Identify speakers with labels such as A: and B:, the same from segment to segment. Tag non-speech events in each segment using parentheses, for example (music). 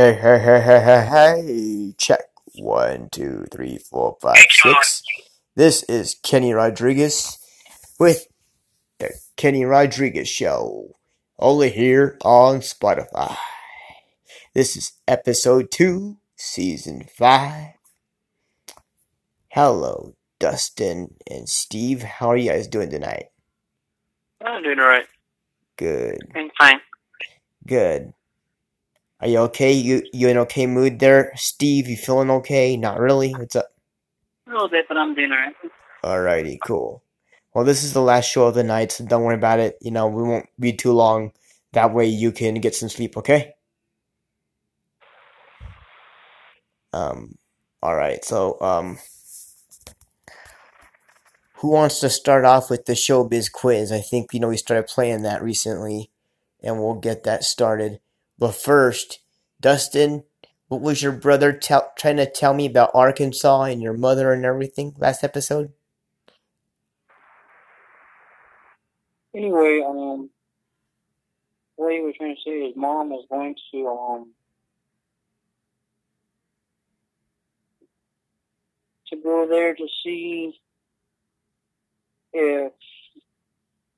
A: Hey, hey, hey, hey, hey, hey, check. One, two, three, four, five, six. This is Kenny Rodriguez with the Kenny Rodriguez Show. Only here on Spotify. This is episode two, season five. Hello, Dustin and Steve. How are you guys doing tonight?
B: I'm doing alright.
A: Good,
B: I'm fine.
A: good. Are you okay? You you in okay mood there, Steve? You feeling okay? Not really. What's up?
B: A little bit, but I'm doing alright.
A: Alrighty, cool. Well, this is the last show of the night, so don't worry about it. You know, we won't be too long. That way you can get some sleep, okay? Um, alright, so, um, who wants to start off with the showbiz quiz? I think, you know, we started playing that recently, and we'll get that started. But first, Dustin, what was your brother trying to tell me about Arkansas and your mother and everything last episode?
B: Anyway, um, what he was trying to say is mom is going to, um, to go there to see if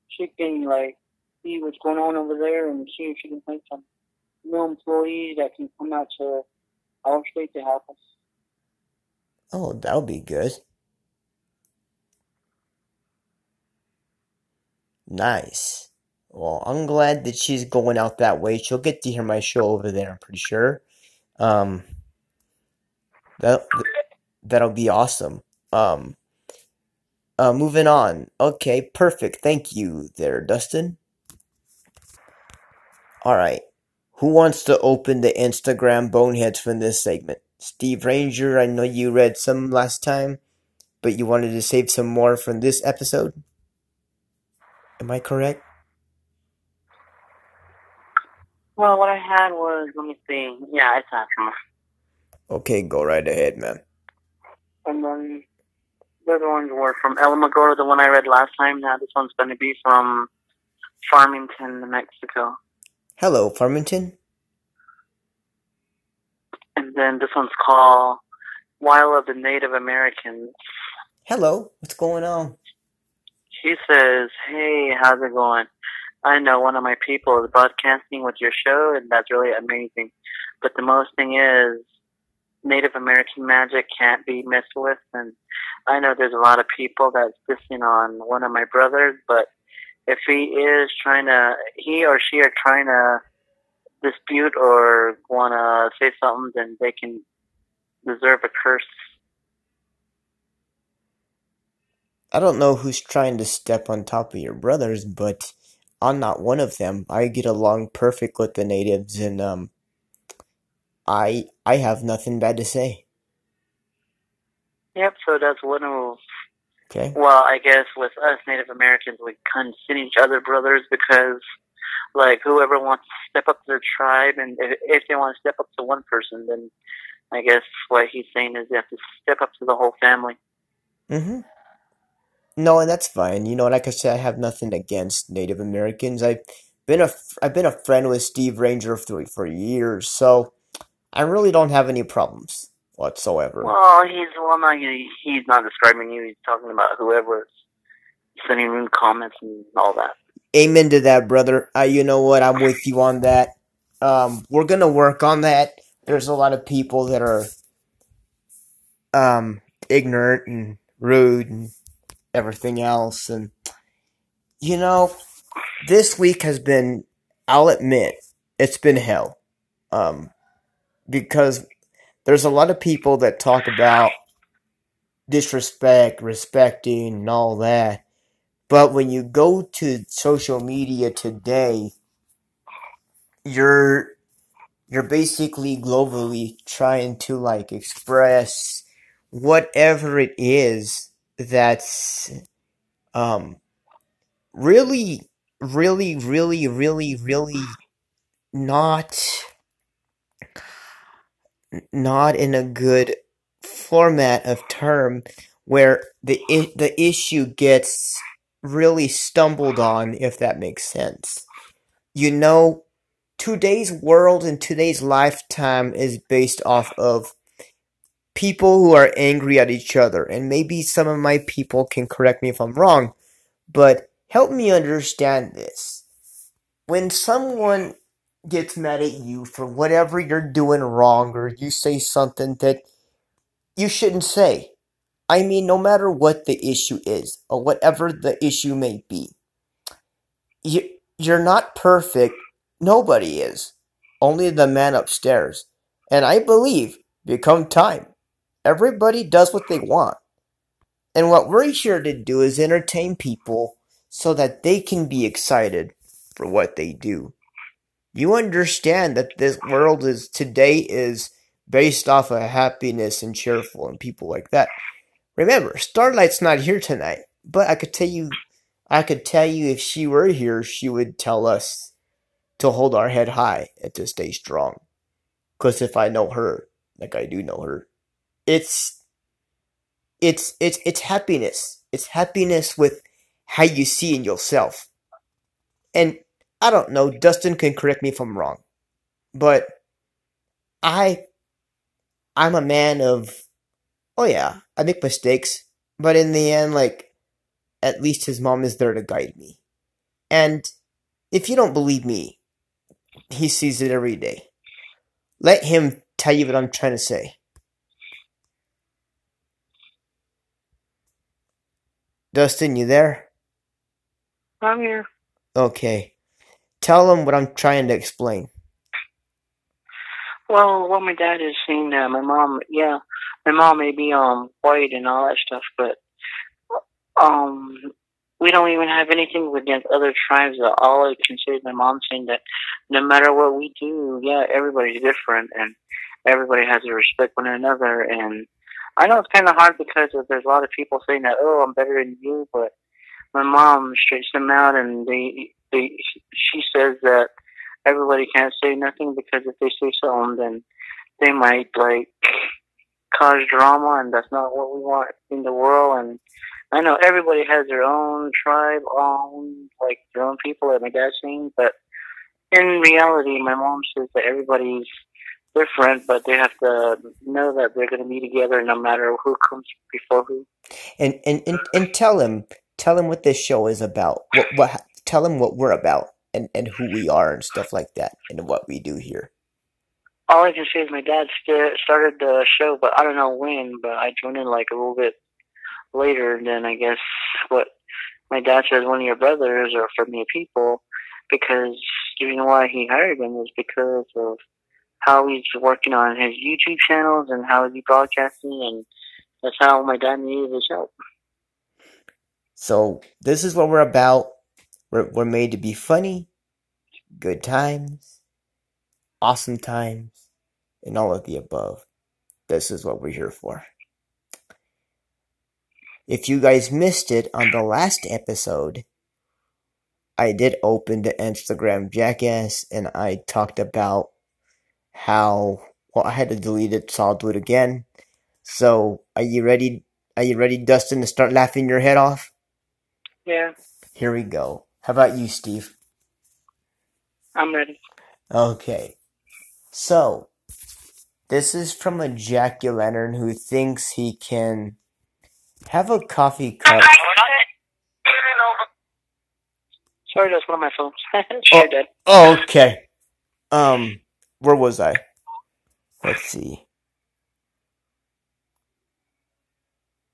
B: she can, like, see what's going on over there and see if she can find some new employees that can come out to our state to help us.
A: Oh, that would be good. Nice. Well, I'm glad that she's going out that way. She'll get to hear my show over there, I'm pretty sure. Um, that that'll be awesome. Um, uh, moving on. Okay, perfect. Thank you there, Dustin. All right. Who wants to open the Instagram boneheads from this segment? Steve Ranger, I know you read some last time, but you wanted to save some more from this episode? Am I correct?
B: Well, what I had was, let me see. Yeah, it's after
A: Okay, go right ahead, man.
B: And then the other ones were from Alamogordo, the one I read last time. Now this one's going to be from Farmington, New Mexico.
A: Hello, Farmington.
B: And then this one's called Wild of the Native Americans.
A: Hello, what's going on?
B: He says, Hey, how's it going? I know one of my people is broadcasting with your show, and that's really amazing. But the most thing is, Native American magic can't be missed with. And I know there's a lot of people that's dissing on one of my brothers, but if he is trying to, he or she are trying to dispute or want to say something, then they can deserve a curse.
A: I don't know who's trying to step on top of your brothers, but I'm not one of them. I get along perfect with the natives, and um, I I have nothing bad to say.
B: Yep, so that's one of
A: Okay.
B: Well, I guess with us Native Americans, we consider each other brothers because, like, whoever wants to step up to their tribe, and if, if they want to step up to one person, then I guess what he's saying is they have to step up to the whole family.
A: Mm-hmm. No, and that's fine. You know, like I said, I have nothing against Native Americans. I've been a I've been a friend with Steve Ranger for for years, so I really don't have any problems whatsoever.
B: Well, he's well, not he's not describing you. He's talking about whoever's sending rude comments and all that.
A: Amen to that, brother. Uh, you know what? I'm with you on that. Um, we're gonna work on that. There's a lot of people that are um ignorant and rude and everything else, and you know, this week has been. I'll admit, it's been hell. Um, because there's a lot of people that talk about disrespect, respecting, and all that. But when you go to social media today, you're you're basically globally trying to like express whatever it is that's um really really really really really not not in a good format of term where the I- the issue gets really stumbled on if that makes sense you know today's world and today's lifetime is based off of people who are angry at each other. And maybe some of my people can correct me if I'm wrong, but help me understand this. When someone gets mad at you for whatever you're doing wrong or you say something that you shouldn't say, I mean, no matter what the issue is or whatever the issue may be, you, you're not perfect. Nobody is. Only the man upstairs. And I believe, become time, everybody does what they want. And what we're here to do is entertain people so that they can be excited for what they do. You understand that this world is today is based off of happiness and cheerful and people like that. Remember, Starlight's not here tonight, but I could tell you I could tell you if she were here, she would tell us to hold our head high and to stay strong. Cause if I know her, like I do know her, it's it's it's it's happiness. It's happiness with how you see in yourself. And I don't know, Dustin can correct me if I'm wrong. But I I'm a man of oh yeah, I make mistakes, but in the end like at least his mom is there to guide me. And if you don't believe me, he sees it every day. Let him tell you what I'm trying to say. Dustin, you there?
B: I'm here.
A: Okay. Tell them what I'm trying to explain.
B: Well, what my dad is saying that my mom, yeah, my mom may be um white and all that stuff, but um we don't even have anything against other tribes. At all I is my mom saying that no matter what we do, yeah, everybody's different and everybody has to respect one another. And I know it's kind of hard because there's a lot of people saying that, oh, I'm better than you, but my mom straightens them out and they, they, she says that everybody can't say nothing because if they say something, then they might like cause drama, and that's not what we want in the world. And I know everybody has their own tribe, own like their own people, like my dad's saying, but in reality, my mom says that everybody's different, but they have to know that they're going to be together no matter who comes before who.
A: And and, and, and tell him tell him what this show is about. What, what tell them what we're about and, and who we are and stuff like that and what we do here.
B: All I can say is my dad st- started the show, but I don't know when. But I joined in like a little bit later than I guess what my dad says one of your brothers or from your people, because the reason why he hired him was because of how he's working on his YouTube channels and how he's broadcasting, and that's how my dad needed his help.
A: So this is what we're about. We're, we're made to be funny, good times, awesome times, and all of the above. This is what we're here for. If you guys missed it on the last episode, I did open the Instagram Jackass and I talked about how well I had to delete it, so I'll do it again. So are you ready are you ready, Dustin, to start laughing your head off?
B: Yeah.
A: Here we go. How about you, Steve?
B: I'm ready.
A: Okay. So this is from a Jack o' Lantern who thinks he can have a coffee cup.
B: Sorry, that's one of my phones. (laughs) sure
A: oh,
B: did.
A: oh, okay. Um, where was I? Let's see.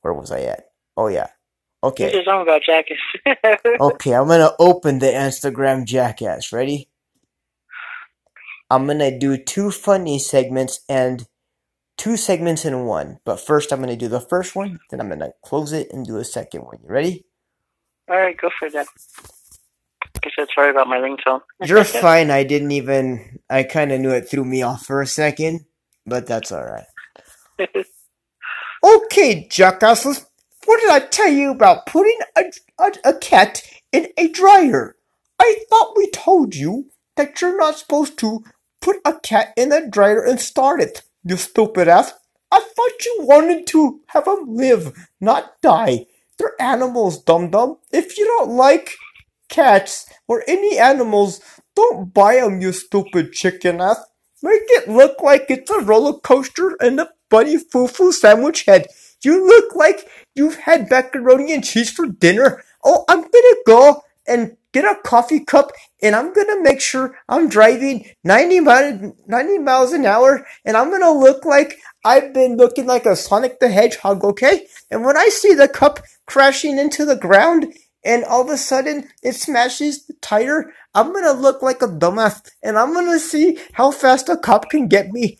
A: Where was I at? Oh yeah. Okay.
B: This is song about Jackass. (laughs)
A: okay, I'm gonna open the Instagram Jackass. Ready? I'm gonna do two funny segments and two segments in one. But first, I'm gonna do the first one, then I'm gonna close it and do a second one. You ready?
B: All right, go for that. I said sorry about my ringtone. (laughs)
A: You're fine. I didn't even. I kind of knew it threw me off for a second, but that's all right. (laughs) okay, jackasses. What did I tell you about putting a, a, a cat in a dryer? I thought we told you that you're not supposed to put a cat in a dryer and start it. You stupid ass. I thought you wanted to have them live, not die. They're animals, dum dum. If you don't like cats or any animals, Don't buy 'em, you stupid chicken ass. Make it look like it's a roller coaster and a bunny foo-foo sandwich head. You look like you've had macaroni and cheese for dinner. Oh, I'm gonna go and get a coffee cup and I'm gonna make sure I'm driving 90 miles, 90 miles an hour and I'm gonna look like I've been looking like a Sonic the Hedgehog, okay? And when I see the cup crashing into the ground and all of a sudden it smashes the tire, I'm gonna look like a dumbass and I'm gonna see how fast a cup can get me.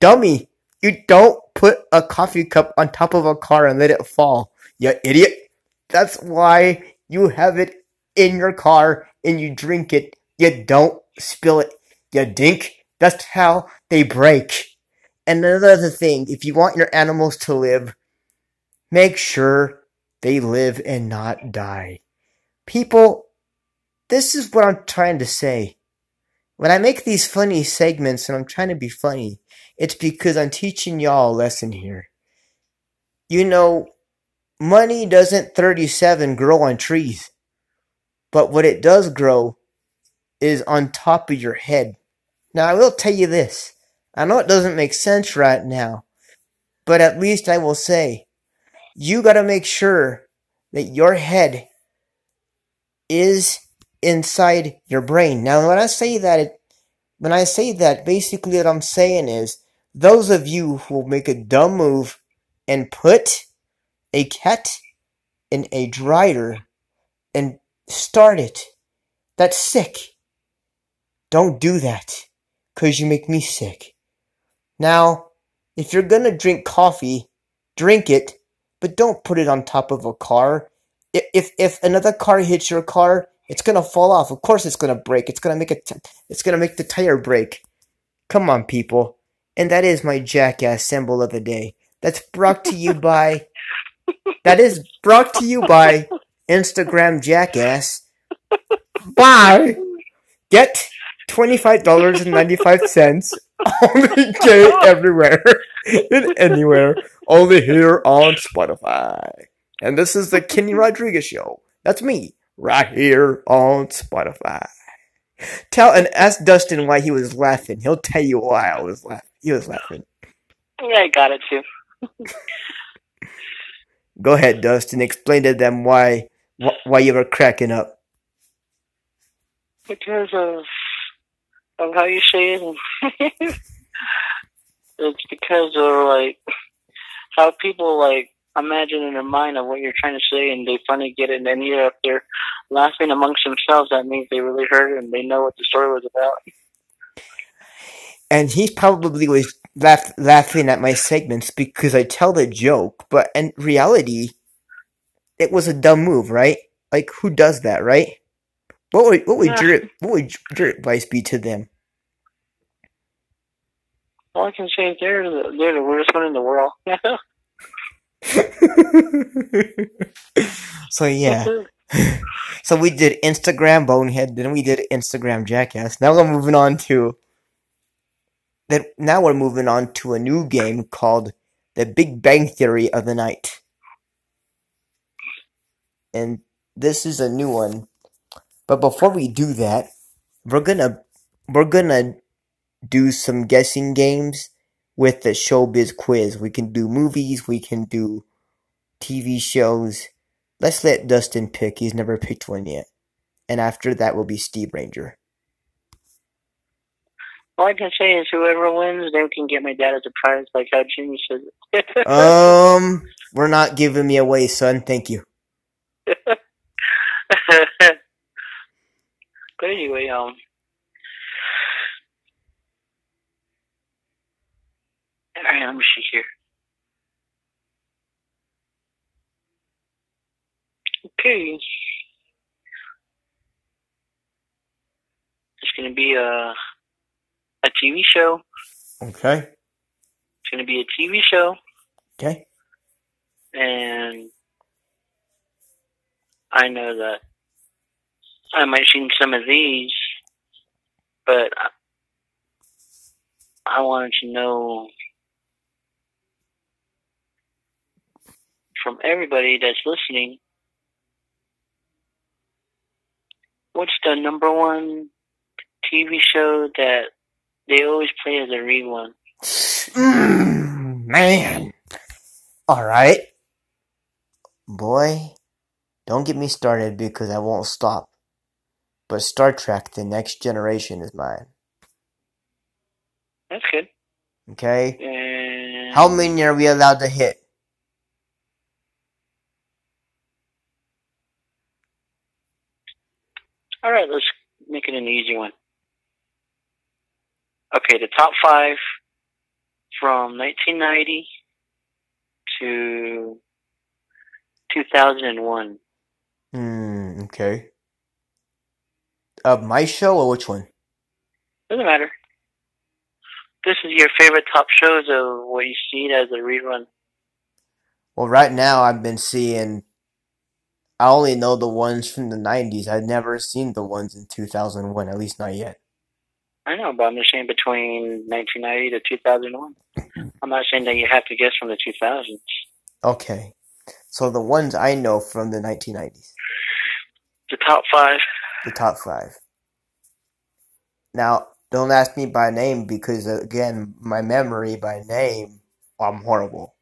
A: Dummy, you don't put a coffee cup on top of a car and let it fall, you idiot. That's why you have it in your car and you drink it. You don't spill it, you dink. That's how they break. And another thing, if you want your animals to live, make sure they live and not die. People, this is what I'm trying to say. When I make these funny segments and I'm trying to be funny, it's because I'm teaching y'all a lesson here. You know, money doesn't 37 grow on trees, but what it does grow is on top of your head. Now, I will tell you this. I know it doesn't make sense right now, but at least I will say, you gotta make sure that your head is inside your brain. Now, when I say that, it, when I say that, basically what I'm saying is, those of you who will make a dumb move and put a cat in a dryer and start it, that's sick. Don't do that, cause you make me sick. Now, if you're gonna drink coffee, drink it, but don't put it on top of a car. If if, another car hits your car, it's gonna fall off. Of course, it's gonna break. It's gonna make it. It's gonna make the tire break. Come on, people. And that is my jackass symbol of the day. That's brought to you by. That is brought to you by Instagram Jackass. Bye. Get twenty-five dollars and ninety-five cents. Only gay everywhere and anywhere. Only here on Spotify. And this is the Kenny Rodriguez Show. That's me, right here on Spotify. Tell and ask Dustin why he was laughing. He'll tell you why I was laughing. He was laughing.
B: Yeah, I got it too. (laughs)
A: Go ahead, Dustin. Explain to them why why you were cracking up.
B: Because of of how you say it. (laughs) it's because of like how people like imagine in their mind of what you're trying to say and they finally get it and then you're up there laughing amongst themselves, that means they really heard it and they know what the story was about.
A: And he probably was laugh, laughing at my segments because I tell the joke, but in reality, it was a dumb move, right? Like who does that, right? What would what would
B: Yeah.
A: your what would your advice be to them?
B: All I can say is they're the, they're the worst one in the world. (laughs)
A: so yeah, (laughs) so we did Instagram bonehead, then we did Instagram jackass. Now we're moving on to that. Now we're moving on to a new game called the Big Bang Theory of the Night, and this is a new one. But before we do that, we're gonna we're gonna do some guessing games with the showbiz quiz. We can do movies, we can do TV shows. Let's let Dustin pick. He's never picked one yet. And after that will be Steve Ranger.
B: All I can say is whoever wins, they can get my dad as a prize, like how Jimmy says it. (laughs)
A: Um, we're not giving me away, son. Thank you. (laughs)
B: but anyway, um, all right, let me see here. Okay, it's gonna be a a TV show.
A: Okay.
B: It's gonna be a TV show,
A: Okay.
B: and I know that I might seen some of these, but I, I wanted to know from everybody that's listening what's the number one TV show that they always play as a rerun.
A: Mm, man. Alright. Boy, don't get me started because I won't stop. But Star Trek The Next Generation is mine.
B: That's good.
A: Okay?
B: And
A: How many are we allowed to hit?
B: All right, let's make it an easy one. Okay, the top five from 1990 to 2001.
A: Hmm, okay. Of my show or which one?
B: Doesn't matter. This is your favorite top shows of what you see as a rerun.
A: Well, right now I've been seeing. I only know the ones from the 90s. I've never seen the ones in 2001, at least not yet.
B: I know, but I'm just saying between 1990 to 2001. I'm not saying that you have to guess from the 2000s.
A: Okay. So the ones I know from the 1990s,
B: The top five.
A: the top five. Now, don't ask me by name because, again, my memory by name, I'm horrible.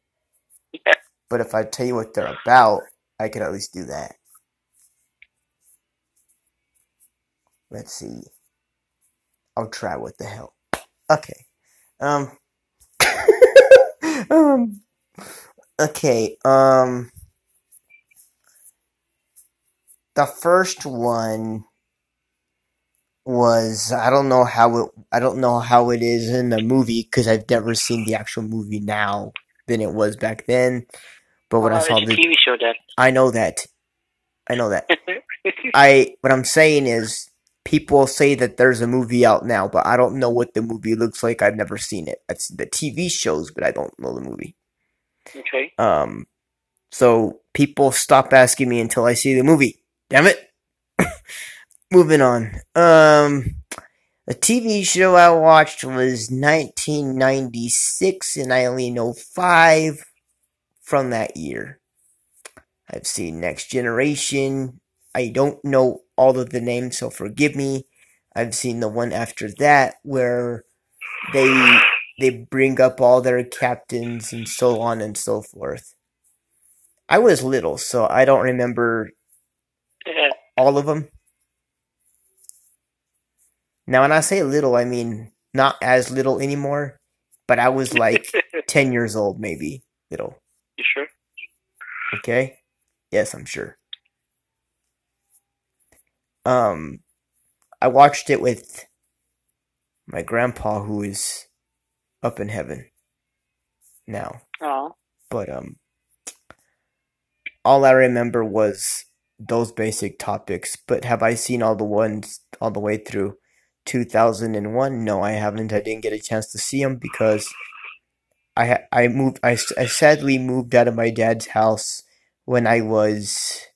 B: Yeah.
A: But if I tell you what they're about, I can at least do that. Let's see. I'll try what the hell. Okay. Um. (laughs) um. Okay. Um. The first one was I don't know how it I don't know how it is in the movie because I've never seen the actual movie now than it was back then. But when
B: oh,
A: I saw the,
B: TV show, Dad.
A: I know that, I know that. (laughs) I what I'm saying is people say that there's a movie out now, but I don't know what the movie looks like. I've never seen it. I've seen the TV shows, but I don't know the movie.
B: okay.
A: Um, so people stop asking me until I see the movie. Damn it. (coughs) Moving on. Um, the TV show I watched was 1996, and I only know five from that year. I've seen Next Generation. I don't know all of the names, so forgive me. I've seen the one after that where they they bring up all their captains and so on and so forth. I was little, so I don't remember all of them. Now, when I say little, I mean not as little anymore, but I was like (laughs) 10 years old, maybe. Little.
B: you sure?
A: Okay? Yes, I'm sure. Um, I watched it with my grandpa, who is up in heaven now.
B: Oh.
A: But um, all I remember was those basic topics. But have I seen all the ones all the way through 2001? No, I haven't. I didn't get a chance to see them because I I moved. I, I sadly moved out of my dad's house when I was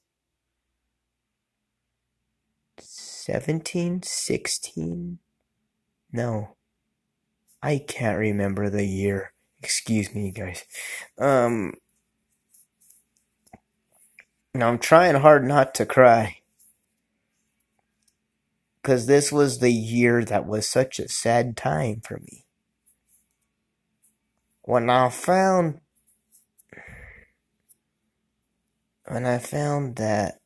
A: 17, 16. No, I can't remember the year. Excuse me, guys. Um, now I'm trying hard not to cry. Because this was the year that was such a sad time for me. When I found. When I found that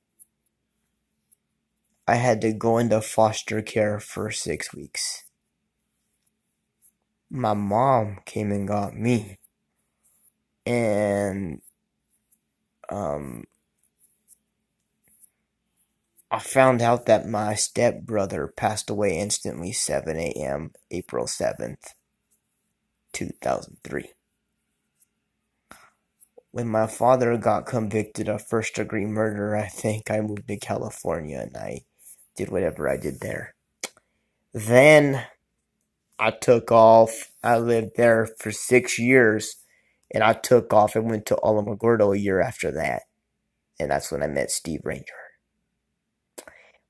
A: I had to go into foster care for six weeks. My mom came and got me. And um I found out that my stepbrother passed away instantly 7 a.m. April 7th, 2003. When my father got convicted of first degree murder, I think I moved to California and I did whatever I did there. Then I took off. I lived there for six years and I took off and went to Alamogordo a year after that. And that's when I met Steve Ranger.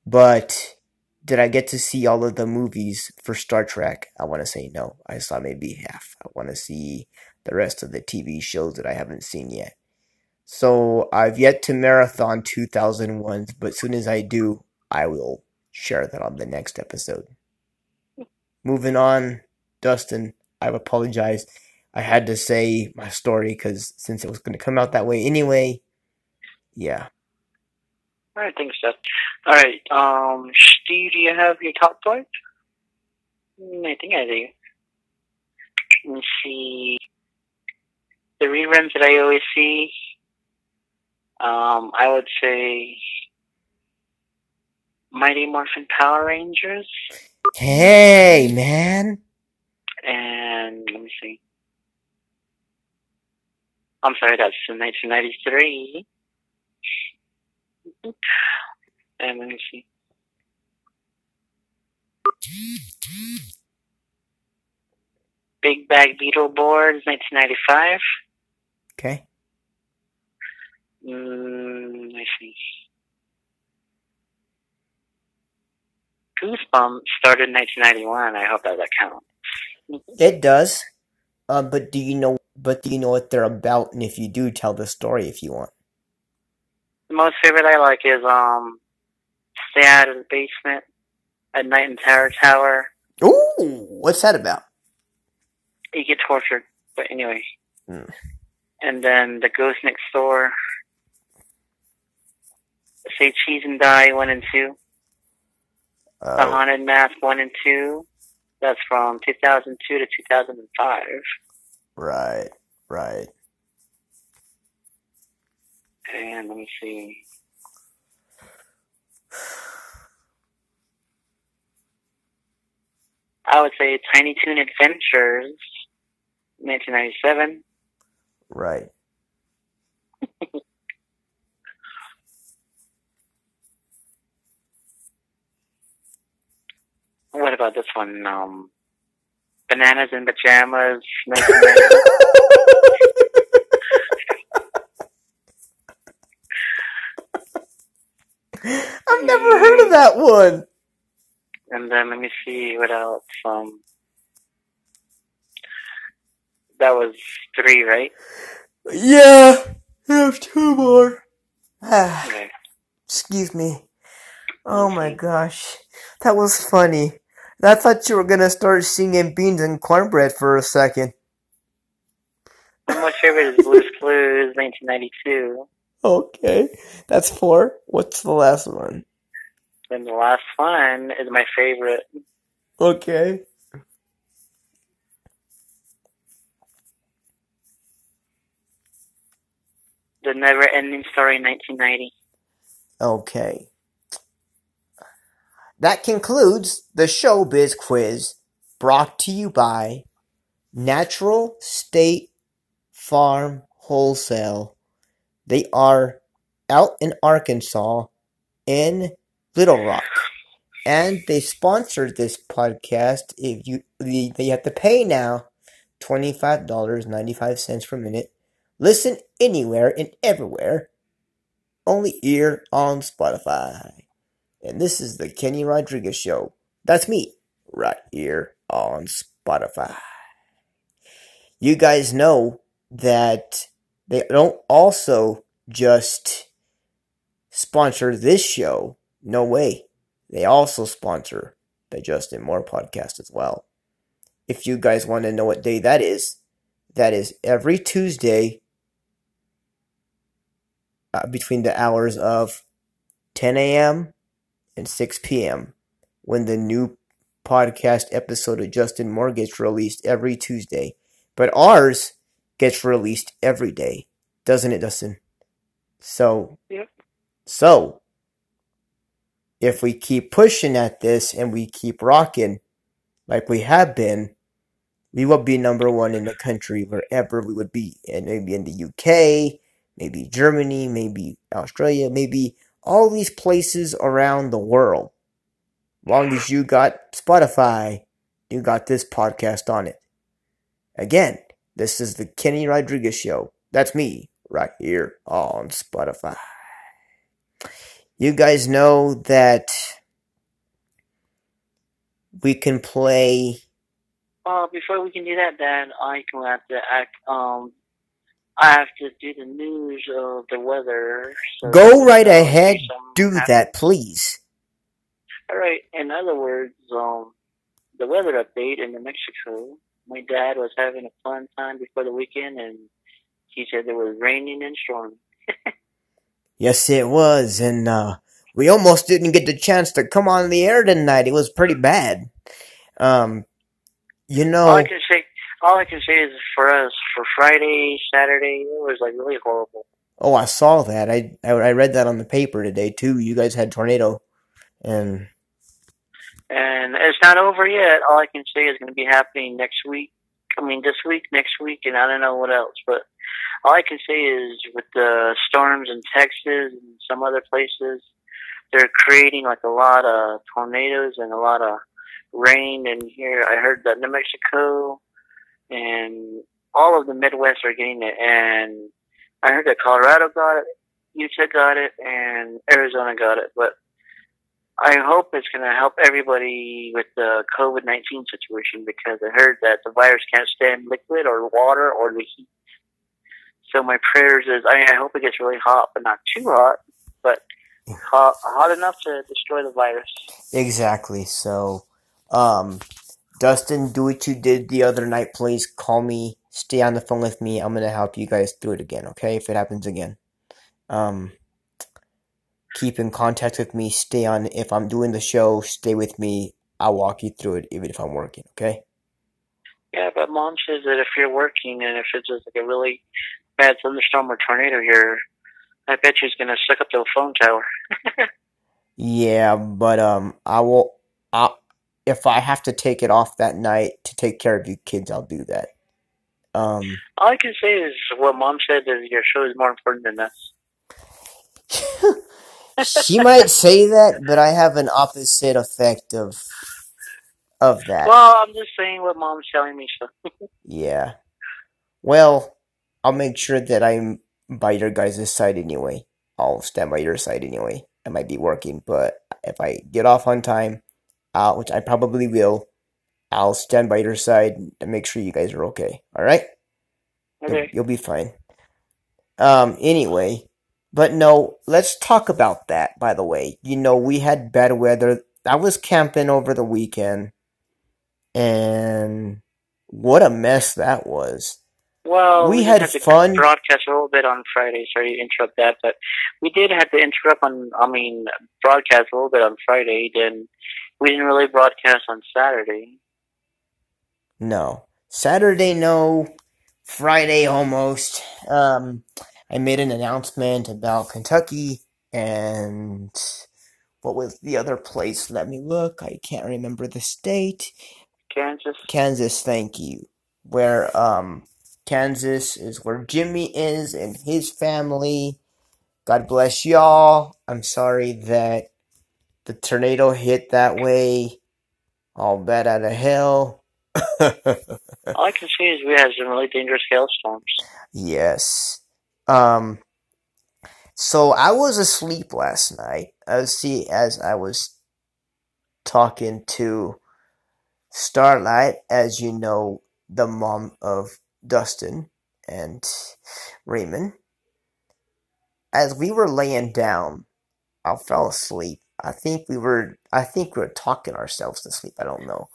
A: But did I get to see all of the movies for Star Trek? I want to say no. I saw maybe half. I want to see the rest of the TV shows that I haven't seen yet. So I've yet to marathon 2001, but soon as I do, I will share that on the next episode. moving on, Dustin. I apologize. I had to say my story because since it was going to come out that way anyway, yeah.
B: All right, thanks, Jeff. All right, um, Steve, do you have your top five? Mm, I think I do. Let me see. The reruns that I always see, um, I would say Mighty Morphin Power Rangers,
A: Hey, man.
B: and let me see. I'm sorry, that's in 1993. And let me see. Big Bad Beetleborgs, 1995.
A: Okay.
B: Mm, I see. Goosebumps started in 1991. I hope that that counts.
A: It does. Uh, but do you know? But do you know what they're about? And if you do, tell the story if you want.
B: The most favorite I like is um, Stay Out of the Basement at Night in Terror Tower.
A: Ooh, what's that about?
B: You get tortured, but anyway.
A: Hmm.
B: And then The Ghost Next Door. Say Cheese and Die 1 and 2. The
A: Uh,
B: Haunted Mask 1 and 2. That's from 2002 to 2005.
A: right, right.
B: And let me see. I would say Tiny Toon Adventures, 1997.
A: Right.
B: What about this one? Um, Bananas in Pajamas, (laughs)
A: I've never heard of that one.
B: and then let me see what else. Um, that was three, right?
A: Yeah, there's two more. Ah,
B: Okay.
A: excuse me. Oh my gosh, that was funny. I thought you were gonna start singing beans and cornbread for a second.
B: My favorite is Blue's (laughs) Clues, 1992.
A: Okay, that's four. What's the last one?
B: And the last one is my favorite.
A: Okay.
B: The Never Ending Story, 1990.
A: Okay. That concludes the Showbiz Quiz brought to you by Natural State Farm Wholesale. They are out in Arkansas in Little Rock. And they sponsored this podcast. If you they, have to pay now $25.95 per minute. Listen anywhere and everywhere only here on Spotify. And this is the Kenny Rodriguez Show. That's me, right here on Spotify. You guys know that they don't also just sponsor this show. No way. They also sponsor the Justin Moore podcast as well. If you guys want to know what day that is, that is every Tuesday uh, between the hours of 10 a.m. and 6 p.m. when the new podcast episode of Justin Moore gets released every Tuesday. But ours gets released every day, doesn't it, Dustin? So,
B: Yep.
A: so if we keep pushing at this and we keep rocking like we have been, we will be number one in the country wherever we would be, and maybe in the UK, maybe Germany, maybe Australia, maybe all these places around the world. Long as you got Spotify, you got this podcast on it. Again, this is the Kenny Rodriguez Show. That's me right here on Spotify. You guys know that we can play.
B: Uh, before we can do that, then I can have to act. Um, I have to do the news of the weather. So
A: Go right
B: uh,
A: ahead, do that, please.
B: All right. In other words, um, the weather update in New Mexico. My dad was having a fun time before the weekend, and he said it was raining and stormy. (laughs)
A: yes, it was, and uh, we almost didn't get the chance to come on the air tonight. It was pretty bad. Um, you know,
B: all I can say, all I can say is for us, for Friday, Saturday, it was like really horrible.
A: Oh, I saw that. I, I I read that on the paper today too. You guys had tornado, and
B: and it's not over yet. All I can say is going to be happening next week. I mean, this week, next week, and I don't know what else. But all I can say is with the storms in Texas and some other places, they're creating like a lot of tornadoes and a lot of rain. And here, I heard that New Mexico and all of the Midwest are getting it. And I heard that Colorado got it, Utah got it, and Arizona got it. But I hope it's going to help everybody with the COVID 19 situation because I heard that the virus can't stand liquid or water or the heat. So my prayers is, I mean, I hope it gets really hot, but not too hot, but (laughs) hot, hot enough to destroy the virus.
A: Exactly. So, um, Dustin, do what you did the other night. Please call me. Stay on the phone with me. I'm gonna help you guys through it again. Okay, if it happens again. Um, keep in contact with me. Stay on. If I'm doing the show, stay with me. I'll walk you through it, even if I'm working. Okay.
B: Yeah, but mom says that if you're working and if it's just like a really bad thunderstorm or tornado here, I bet she's gonna suck up the phone tower. (laughs)
A: yeah, but um, I will. I if I have to take it off that night to take care of you kids, I'll do that. Um,
B: All I can say is what mom said is your show is more important than us. (laughs)
A: she might say that, but I have an opposite effect of of that.
B: Well, I'm just saying what mom's telling me. So. (laughs)
A: yeah. Well, I'll make sure that I'm by your guys' side anyway. I'll stand by your side anyway. I might be working, but if I get off on time, uh, which I probably will. I'll stand by your side and make sure you guys are okay. All right?
B: Okay.
A: You'll, you'll be fine. Um. Anyway, but no, let's talk about that. By the way, you know we had bad weather. I was camping over the weekend, and what a mess that was.
B: Well,
A: we,
B: we
A: had fun.
B: Broadcast a little bit on Friday. Sorry to interrupt that, but we did have to interrupt on. I mean, broadcast a little bit on Friday. Then we didn't really broadcast on Saturday.
A: No. Saturday, no. Friday, almost. Um, I made an announcement about Kentucky and what was the other place? Let me look. I can't remember the state.
B: Kansas.
A: Kansas, thank you. Where, um, Kansas is where Jimmy is and his family. God bless y'all. I'm sorry that the tornado hit that way. All bad out of hell. (laughs)
B: All I can say is we had some really dangerous hailstorms.
A: Yes. Um. So I was asleep last night. I see as I was talking to Starlight, as you know, the mom of Dustin and Raymond. As we were laying down, I fell asleep. I think we were I think we were talking ourselves to sleep. I don't know.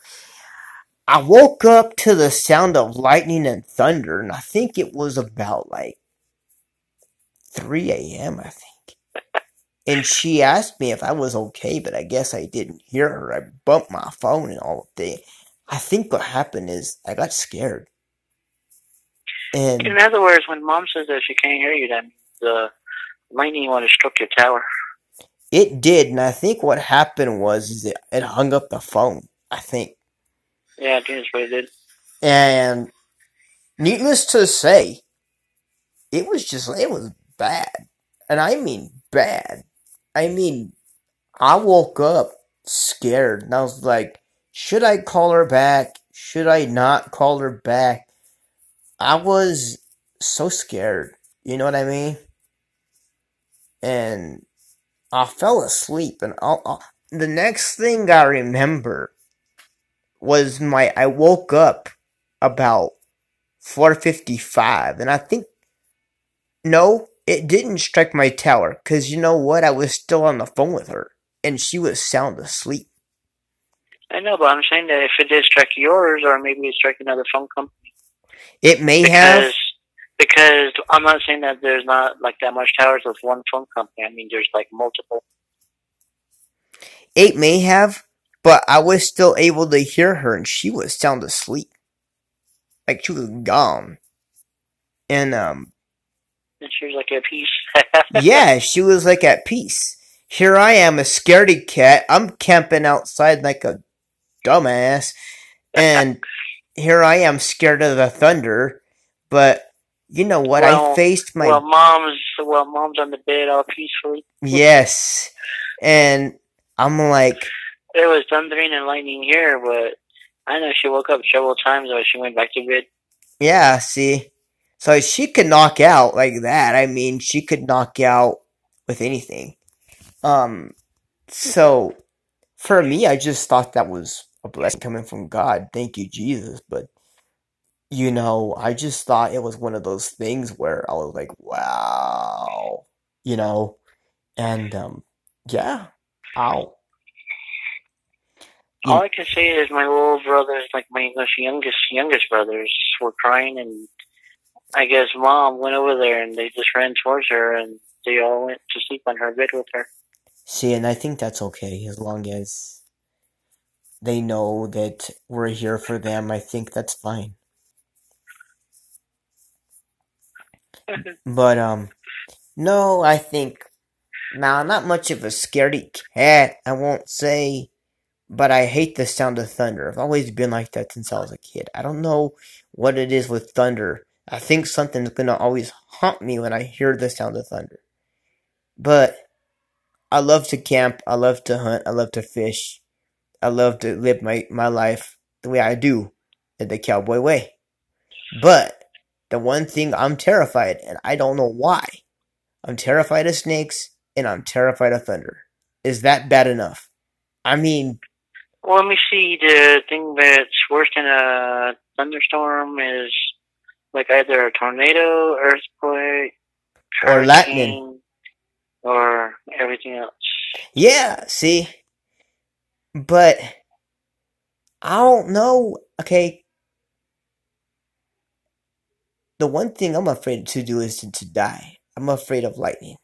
A: I woke up to the sound of lightning and thunder, and I think it was about like 3 a.m., I think. And she asked me if I was okay, but I guess I didn't hear her. I bumped my phone and all day. I think what happened is I got scared. And
B: In other words, when mom says that she can't hear you, then the lightning want to struck your tower.
A: It did, and I think what happened was is it, it hung up the phone. I think.
B: Yeah, I think that's what it did.
A: And needless to say, it was just it was bad. And I mean bad. I mean I woke up scared and I was like, should I call her back? Should I not call her back? I was so scared. You know what I mean? And I fell asleep and I'll, I'll, the next thing I remember was my I woke up about 4:55 and I think no, it didn't strike my tower cuz you know what? I was still on the phone with her and she was sound asleep.
B: I know, but I'm saying that if it did strike yours, or maybe it struck another phone company.
A: It may have.
B: Because I'm not saying that there's not like that much towers with one phone company. I mean, there's like multiple.
A: It may have, but I was still able to hear her, and she was sound asleep, like she was gone. And um,
B: And she was like at peace. (laughs)
A: yeah, she was like at peace. Here I am, a scaredy cat. I'm camping outside like a dumbass, and (laughs) here I am scared of the thunder. But you know what? I faced my
B: Well, mom's well, mom's on the bed all peacefully.
A: yes, and I'm like,
B: It was thundering and lightning here, but I know she woke up several times when she went back to bed.
A: yeah, see, so she could knock out like that. I mean, she could knock out with anything. Um, so for me, I just thought that was a blessing coming from God. Thank you, Jesus. But you know, I just thought it was one of those things where I was like, wow, you know, and um, yeah, ow. You-
B: All I can say is my little brothers, like my English youngest youngest brothers, were crying, and I guess mom went over there and they just ran towards her, and they all went to sleep on her bed with her.
A: See, and I think that's okay as long as they know that we're here for them. I think that's fine. (laughs) But um, no, I think now I'm not much of a scaredy cat. I won't say, but I hate the sound of thunder. I've always been like that since I was a kid. I don't know what it is with thunder. I think something's gonna always haunt me when I hear the sound of thunder. But I love to camp. I love to hunt. I love to fish. I love to live my, my life the way I do, in the cowboy way. But the one thing I'm terrified, and I don't know why, I'm terrified of snakes and I'm terrified of thunder. Is that bad enough? I mean,
B: Well, let me see. The thing that's worse than a thunderstorm is like either a tornado, earthquake,
A: Or lightning.
B: or everything else.
A: yeah, see? But I don't know. Okay. The one thing I'm afraid to do is to, to die. I'm afraid of lightning.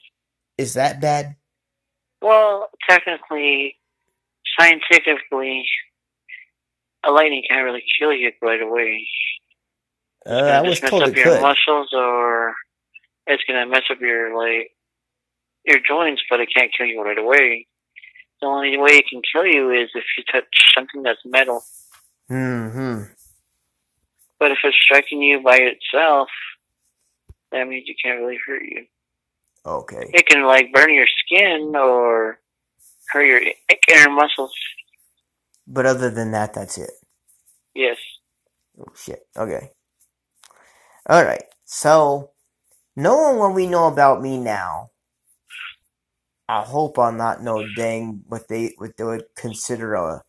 A: Is that bad?
B: Well, technically, scientifically, a lightning can't really kill you right away.
A: Uh, I was
B: just mess
A: told
B: up
A: it
B: your
A: could.
B: muscles, or it's gonna mess up your like your joints, but it can't kill you right away. The only way it can kill you is if you touch something that's metal.
A: hmm
B: But if it's striking you by itself, that means it can't really hurt you.
A: Okay.
B: It can like burn your skin or hurt your inner muscles.
A: But other than that, that's it.
B: Yes.
A: Oh, shit. Okay. Alright. So, knowing what we know about me now, I hope I'm not no dang what they what they would consider a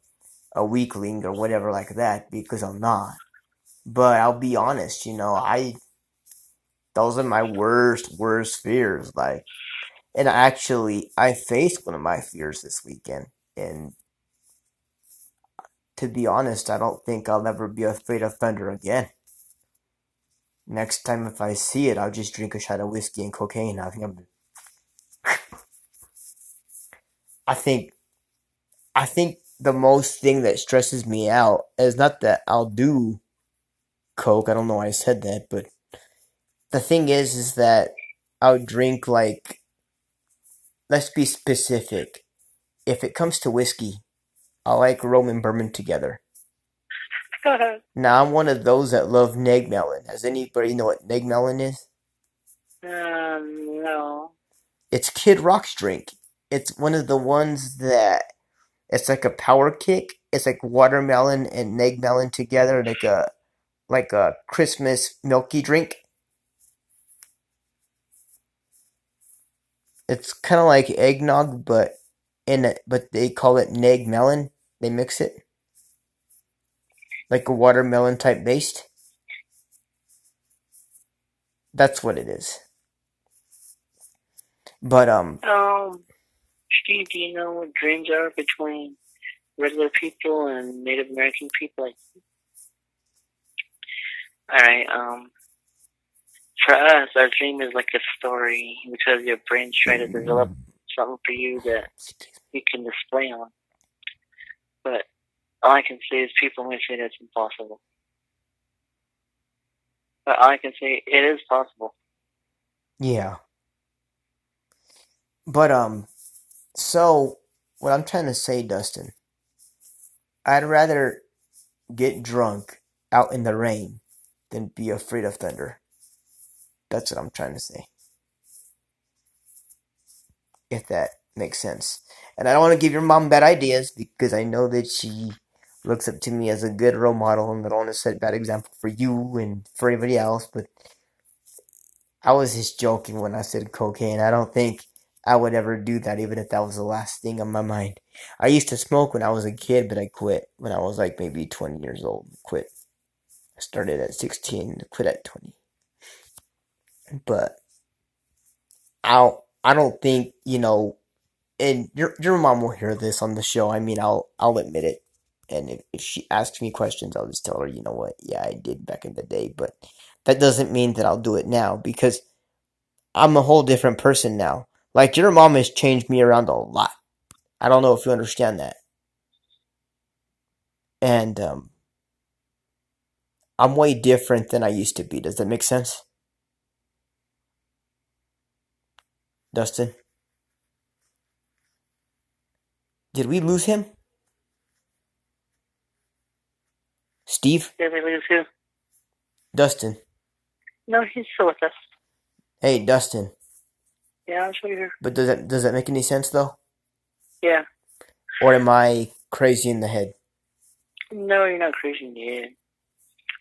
A: a weakling or whatever like that because I'm not. But I'll be honest, you know, I those are my worst worst fears like and actually I faced one of my fears this weekend and to be honest, I don't think I'll ever be afraid of thunder again. Next time if I see it, I'll just drink a shot of whiskey and cocaine. I think I'm I think I think the most thing that stresses me out is not that I'll do coke. I don't know why I said that, but the thing is is that I'll drink like let's be specific. If it comes to whiskey, I like rum and bourbon together. (laughs) Now I'm one of those that love neg melon. Does anybody know what neg melon is?
B: um, no.
A: It's Kid Rock's drink. It's one of the ones that it's like a power kick. It's like watermelon and neg melon together, like a like a Christmas milky drink. It's kind of like eggnog, but in it, but they call it neg melon. They mix it like a watermelon type based. That's what it is. But um,
B: Um, Steve, do you know what dreams are between regular people and Native American people. Like, all right, um, for us, our dream is like a story because your brain's trying to develop something for you that you can display on. But all I can say is people may say that's impossible. But all I can say, it is possible.
A: Yeah. But um so what I'm trying to say, Dustin, I'd rather get drunk out in the rain than be afraid of thunder. That's what I'm trying to say. If that makes sense. And I don't want to give your mom bad ideas because I know that she looks up to me as a good role model and I don't want to set bad example for you and for everybody else, but I was just joking when I said cocaine. I don't think I would ever do that even if that was the last thing on my mind. I used to smoke when I was a kid, but I quit when I was like maybe 20 years old. Quit. Started at 16, quit at 20. But I don't, I don't think, you know, and your your mom will hear this on the show. I mean, I'll I'll admit it. And if, if she asks me questions, I'll just tell her, you know what, yeah, I did back in the day. But that doesn't mean that I'll do it now because I'm a whole different person now. Like your mom has changed me around a lot. I don't know if you understand that. And um, I'm way different than I used to be. Does that make sense? Dustin? Did we lose him? Steve?
B: Did we lose who?
A: Dustin.
B: No, he's still with us.
A: Hey, Dustin.
B: Yeah, I'm still here.
A: But does that does that make any sense though?
B: Yeah.
A: Or am I crazy in the head?
B: No, you're not crazy in the head.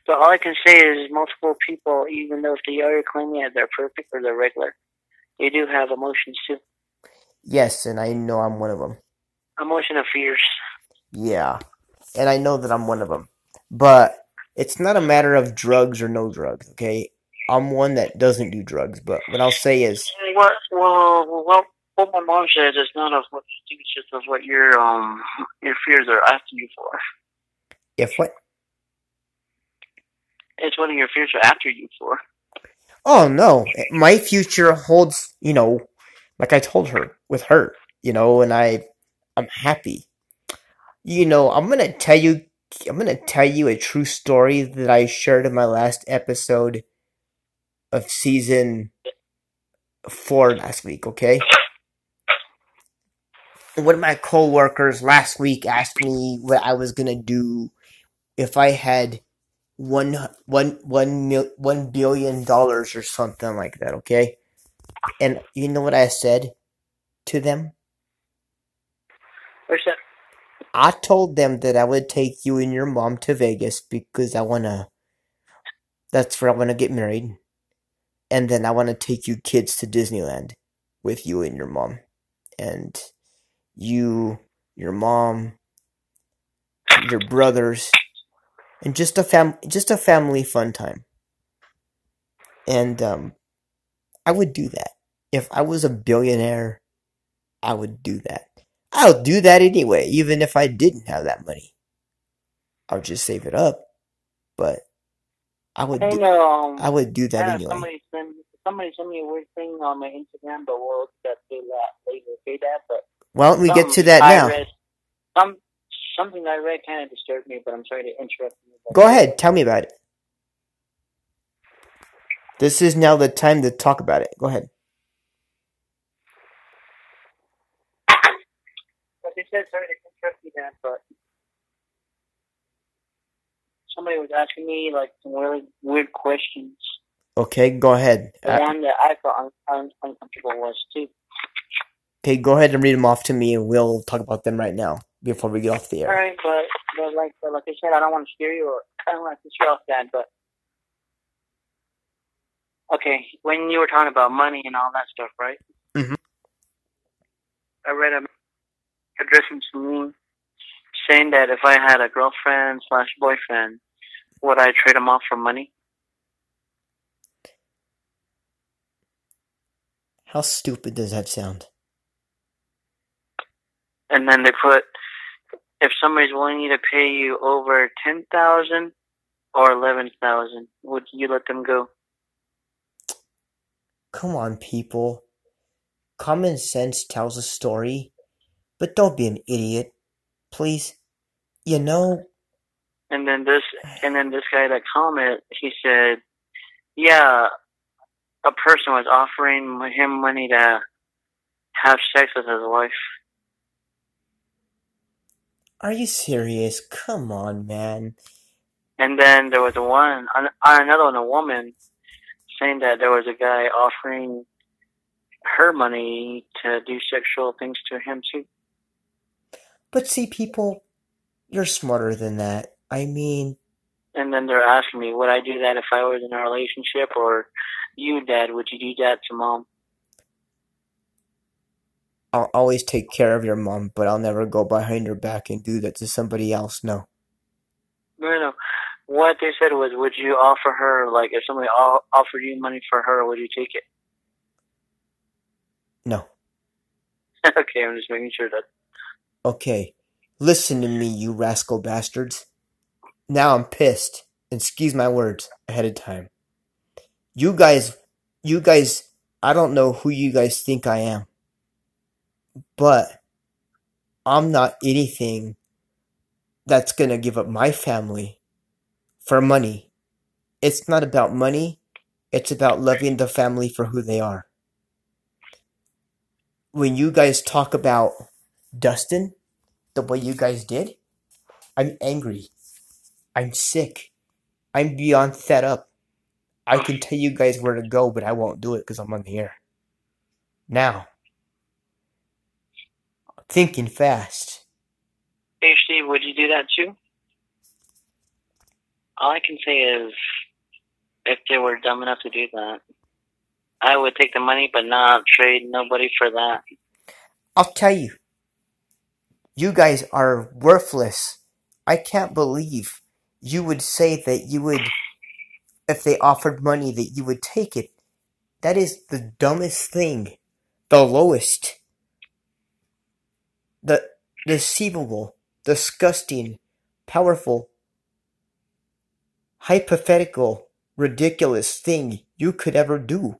B: But all I can say is multiple people, even though if they are claiming that they're perfect or they're regular, they do have emotions too.
A: Yes, and I know I'm one of them.
B: Emotion of fears.
A: Yeah, and I know that I'm one of them. But it's not a matter of drugs or no drugs, okay? I'm one that doesn't do drugs, but what I'll say is,
B: What? Well, well, what my mom says is not of what you think, it's just of what your um your fears are asking you for.
A: if what?
B: It's what your are after you for.
A: Oh no, my future holds, you know, like I told her with her, you know, and I, I'm happy. You know, I'm gonna tell you, I'm gonna tell you a true story that I shared in my last episode of season four last week. Okay. One of my coworkers last week asked me what I was gonna do if I had one one one mil one billion dollars or something like that, okay? And you know what I said to them?
B: What's that?
A: I told them that I would take you and your mom to Vegas because I wanna that's where I wanna get married. And then I wanna take you kids to Disneyland with you and your mom. And you, your mom, your brothers, and just a fam just a family fun time. And um I would do that. If I was a billionaire, I would do that. I'll do that anyway, even if I didn't have that money. I'll just save it up. But I would
B: I
A: do,
B: know. Um,
A: I would do that anyway.
B: somebody sent me a weird thing on my Instagram, but we'll get to that later. Okay, that. But
A: Why don't we get to that now?
B: Some something I read kind of disturbed me, but I'm sorry to interrupt you.
A: Go ahead, tell me about it. This is now the time to talk about it. Go ahead.
B: I said, sorry to interrupt you, Dan, but somebody was asking me like some really weird questions.
A: Okay, go ahead.
B: The
A: Uh,
B: one that I felt un- uncomfortable was too.
A: okay, go ahead and read them off to me, and we'll talk about them right now before we get off the air.
B: All right, but but like but like I said, I don't want to scare you or I don't want to piss you off, Dad. But okay, when you were talking about money and all that stuff, right?
A: Mhm.
B: I read a addressing to me saying that if I had a girlfriend slash boyfriend, would I trade him off for money?
A: How stupid does that sound?
B: And then they put if somebody's willing to pay you over ten thousand or eleven thousand, would you let them go?
A: Come on, people. Common sense tells a story, but don't be an idiot, please. You know.
B: And then this, and then this guy that comment, he said, "Yeah, a person was offering him money to have sex with his wife."
A: Are you serious? Come on, man.
B: And then there was a one, another one, a woman, saying that there was a guy offering her money to do sexual things to him too.
A: But see, people, you're smarter than that. I mean.
B: And then they're asking me, would I do that if I was in a relationship, or you, Dad, would you do that to Mom?
A: I'll always take care of your mom, but I'll never go behind her back and do that to somebody else. No.
B: No, no. What they said was, would you offer her, like, if somebody offered you money for her, would you take it?
A: No. (laughs)
B: okay, I'm just making sure that.
A: Okay. Listen to me, you rascal bastards. Now I'm pissed. And excuse my words ahead of time. You guys, you guys, I don't know who you guys think I am but I'm not anything that's going to give up my family for money. It's not about money. It's about loving the family for who they are. When you guys talk about Dustin, the way you guys did, I'm angry. I'm sick. I'm beyond fed up. I can tell you guys where to go, but I won't do it because I'm on the air. Now, Thinking fast.
B: Hey, Steve, would you do that too? All I can say is, if they were dumb enough to do that, I would take the money, but not trade nobody for that.
A: I'll tell you, you guys are worthless. I can't believe you would say that you would, if they offered money, that you would take it. That is the dumbest thing, the lowest the deceivable, disgusting, powerful, hypothetical, ridiculous thing you could ever do.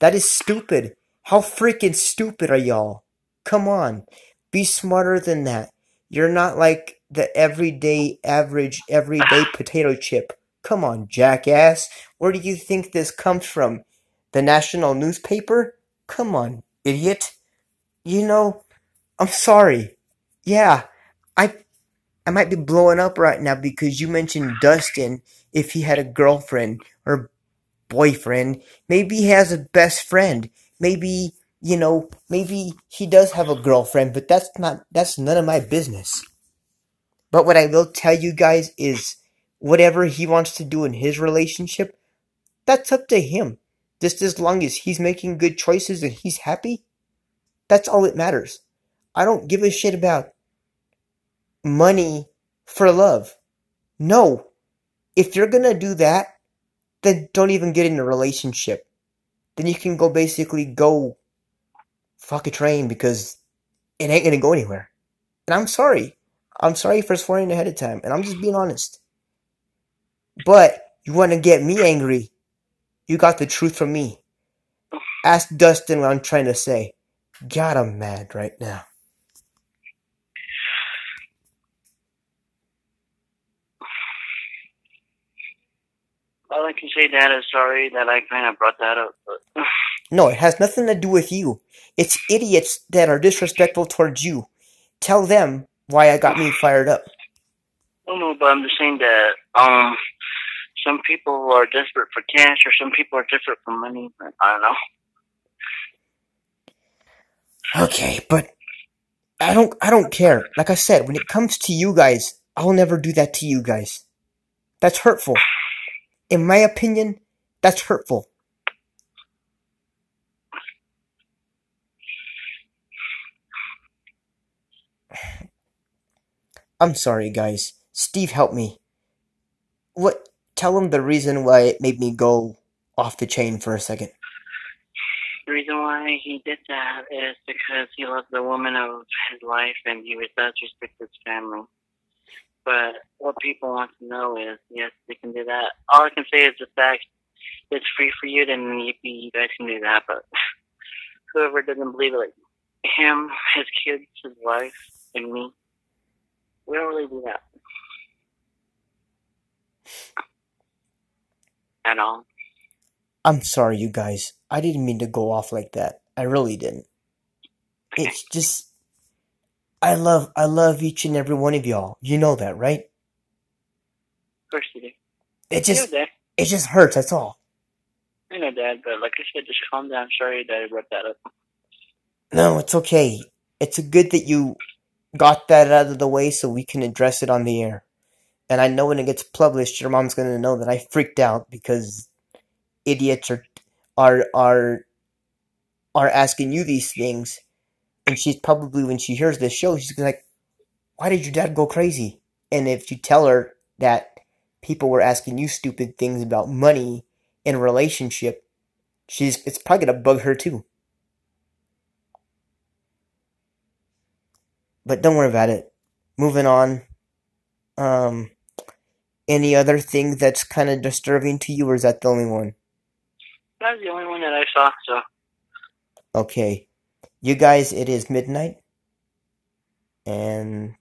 A: That is stupid. How freaking stupid are y'all? Come on. Be smarter than that. You're not like the everyday, average, everyday ah. potato chip. Come on, jackass. Where do you think this comes from? The national newspaper? Come on, idiot. You know, I'm sorry. Yeah, I I might be blowing up right now because you mentioned Dustin if he had a girlfriend or boyfriend. Maybe he has a best friend. Maybe, you know, maybe he does have a girlfriend, but that's not that's none of my business. But what I will tell you guys is whatever he wants to do in his relationship, that's up to him. Just as long as he's making good choices and he's happy, that's all that matters. I don't give a shit about money for love. No. If you're gonna do that, then don't even get in a relationship. Then you can go basically go fuck a train because it ain't gonna go anywhere. And I'm sorry. I'm sorry for swearing ahead of time, and I'm just being honest. But you wanna get me angry, you got the truth from me. Ask Dustin what I'm trying to say. God, I'm mad right now.
B: All I can say, Dad, is sorry that I kind of brought that up. But (sighs)
A: no, it has nothing to do with you. It's idiots that are disrespectful towards you. Tell them why I got me (sighs) fired up.
B: No, no, but I'm just saying that um, some people are desperate for cash, or some people are desperate for money. I don't
A: know. Okay, but I don't. I don't care. Like I said, when it comes to you guys, I'll never do that to you guys. That's hurtful. In my opinion, that's hurtful. (sighs) I'm sorry, guys. Steve, help me. What? Tell him the reason why it made me go off the chain for a second.
B: The reason why he did that is because he loves the woman of his life and he was does respect his family. But what people want to know is, yes, they can do that. All I can say is the fact it's free for you, then you, you guys can do that. But (laughs) whoever doesn't believe it, like him, his kids, his wife, and me, we don't really do that at all.
A: I'm sorry, you guys. I didn't mean to go off like that. I really didn't. It's just I love I love each and every one of y'all. You know that, right?
B: Of course you do.
A: It just
B: Dad.
A: it just hurts, that's all.
B: I know, Dad, but like I said, just calm down. Sorry that I brought that up.
A: No, it's okay. It's good that you got that out of the way so we can address it on the air. And I know when it gets published, your mom's gonna know that I freaked out because idiots are are are are asking you these things, and she's probably when she hears this show, she's like, "Why did your dad go crazy?" And if you tell her that people were asking you stupid things about money in a relationship, she's it's probably gonna bug her too. But don't worry about it. Moving on. Um, any other thing that's kind of disturbing to you, or is that the only one?
B: That's the only one that I saw, so
A: Okay. You guys, it is midnight. And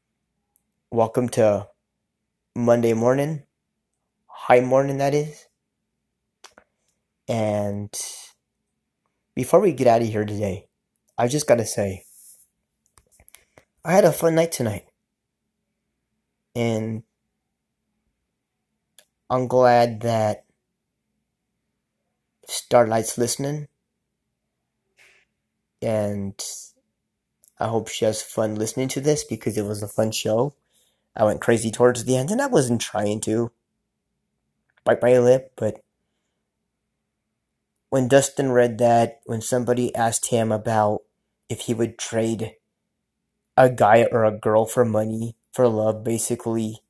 A: welcome to Monday morning. High morning, that is. And before we get out of here today, I just gotta say, I had a fun night tonight. And I'm glad that Starlight's listening. And I hope she has fun listening to this because it was a fun show. I went crazy towards the end and I wasn't trying to bite my lip, but when Dustin read that, when somebody asked him about if he would trade a guy or a girl for money, for love, basically,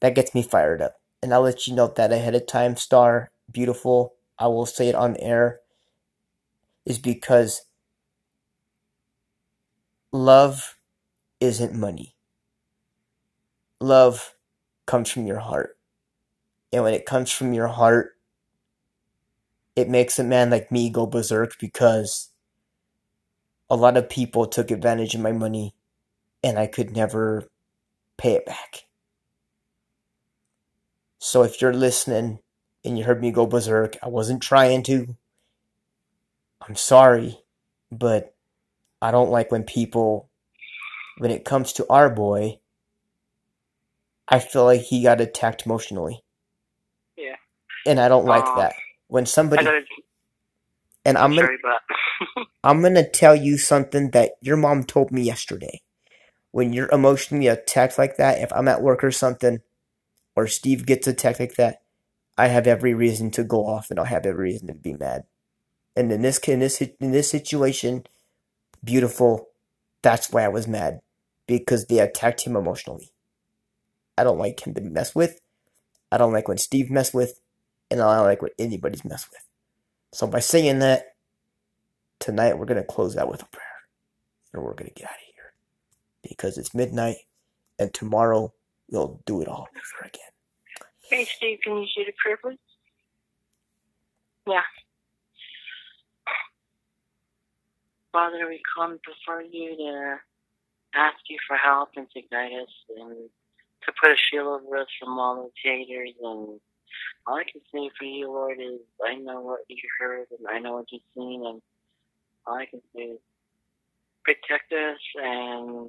A: that gets me fired up. And I'll let you know that ahead of time, Star, beautiful. I will say it on air, is because love isn't money. Love comes from your heart. And when it comes from your heart, it makes a man like me go berserk because a lot of people took advantage of my money and I could never pay it back. So if you're listening and you heard me go berserk, I wasn't trying to. I'm sorry, but I don't like when people, when it comes to our boy, I feel like he got attacked emotionally.
B: Yeah.
A: And I don't like
B: Um,
A: that. When somebody,
B: gotta,
A: and I'm
B: I'm
A: gonna,
B: sorry, (laughs)
A: I'm gonna tell you something that your mom told me yesterday. When you're emotionally attacked like that, if I'm at work or something, or Steve gets attacked like that, I have every reason to go off and I'll have every reason to be mad. And in this in this in this situation, beautiful, that's why I was mad because they attacked him emotionally. I don't like him to be messed with. I don't like when Steve messed with, and I don't like when anybody's messed with. So by saying that, tonight we're gonna close out with a prayer, and we're gonna get out of here because it's midnight, and tomorrow we'll do it all over again.
B: hey, Steve, can you see the please? Yeah. Father, we come before you to ask you for help and to guide us and to put a shield over us from all those haters. And all I can say for you, Lord, is I know what you heard and I know what you've seen. And all I can say is protect us and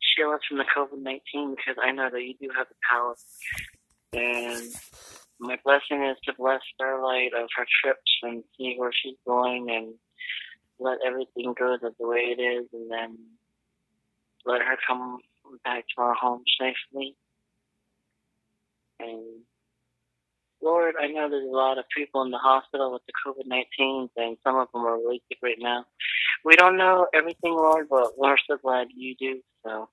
B: shield us from the COVID 19 because I know that you do have the power. And my blessing is to bless Starlight of her trips and see where she's going and let everything go the way it is and then let her come back to our home safely. And Lord, I know there's a lot of people in the hospital with the COVID 19 and some of them are really sick right now. We don't know everything, Lord, but we're so glad you do. So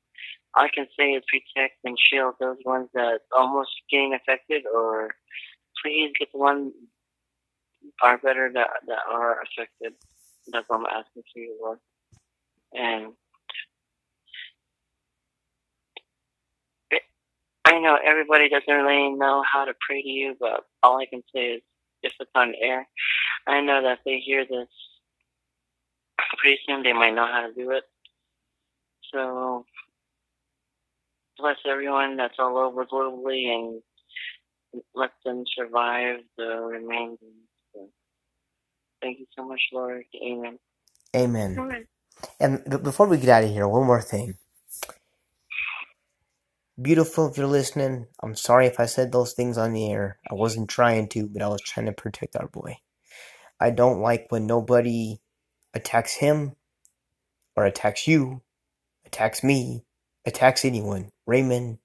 B: I can say is protect and shield those ones that almost getting affected or please get the ones are better that, that are affected. That's what I'm asking for you, Lord. And I know everybody doesn't really know how to pray to you, but all I can say is if it's on air, I know that they hear this pretty soon, they might know how to do it. So bless everyone that's all over globally and let them survive the remaining. So, thank you so much, Lord. Amen.
A: Amen.
B: Amen.
A: And before we get out of here, one more thing. Beautiful, if you're listening, I'm sorry if I said those things on the air. I wasn't trying to, but I was trying to protect our boy. I don't like when nobody attacks him or attacks you, attacks me, attacks anyone, Raymond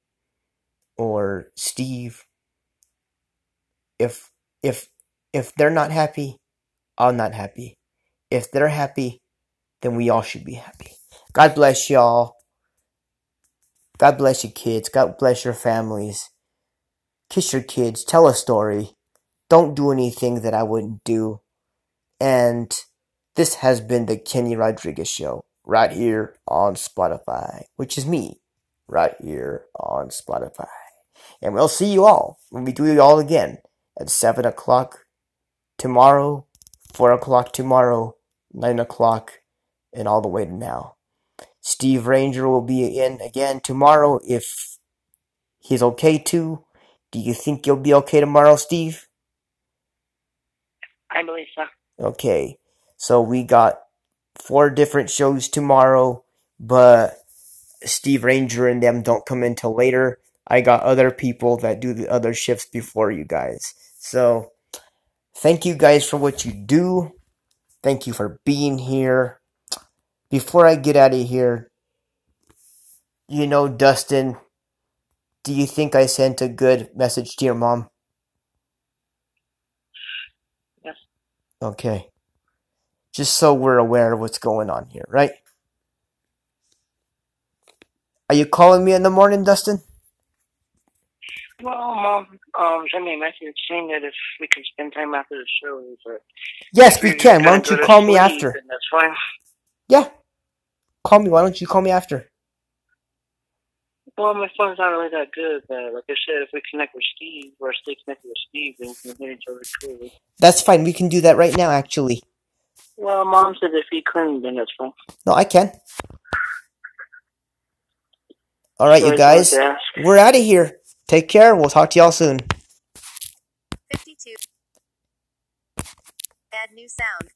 A: or Steve. If if if they're not happy, I'm not happy. If they're happy, then we all should be happy. God bless y'all. God bless you kids. God bless your families. Kiss your kids. Tell a story. Don't do anything that I wouldn't do. And this has been the Kenny Rodriguez Show right here on Spotify, which is me right here on Spotify. And we'll see you all when we do it all again at 7 o'clock tomorrow, 4 o'clock tomorrow, 9 o'clock, and all the way to now. Steve Ranger will be in again tomorrow if he's okay too. Do you think you'll be okay tomorrow, Steve?
B: I believe so.
A: Okay, so we got four different shows tomorrow, but Steve Ranger and them don't come in till later. I got other people that do the other shifts before you guys. So, thank you guys for what you do. Thank you for being here. Before I get out of here, you know, Dustin, do you think I sent a good message to your mom?
B: Yes.
A: Okay. Just so we're aware of what's going on here, right? Are you calling me in the morning, Dustin?
B: Well, Mom, um, send me a message saying that if we can spend time after the show. But
A: Yes, we can. Why don't you call me after?
B: That's fine.
A: Yeah. Call me. Why don't you call me after?
B: Well, my phone's not really that good, but like I said, if we connect with Steve or stay connected with Steve, then we can hear each other clearly.
A: That's fine. We can do that right now, actually.
B: Well, Mom said if he couldn't, then that's fine.
A: No, I can. All right,
B: So
A: you guys. We're out of here. Take care. We'll talk to y'all soon.
C: 52. Add new sound.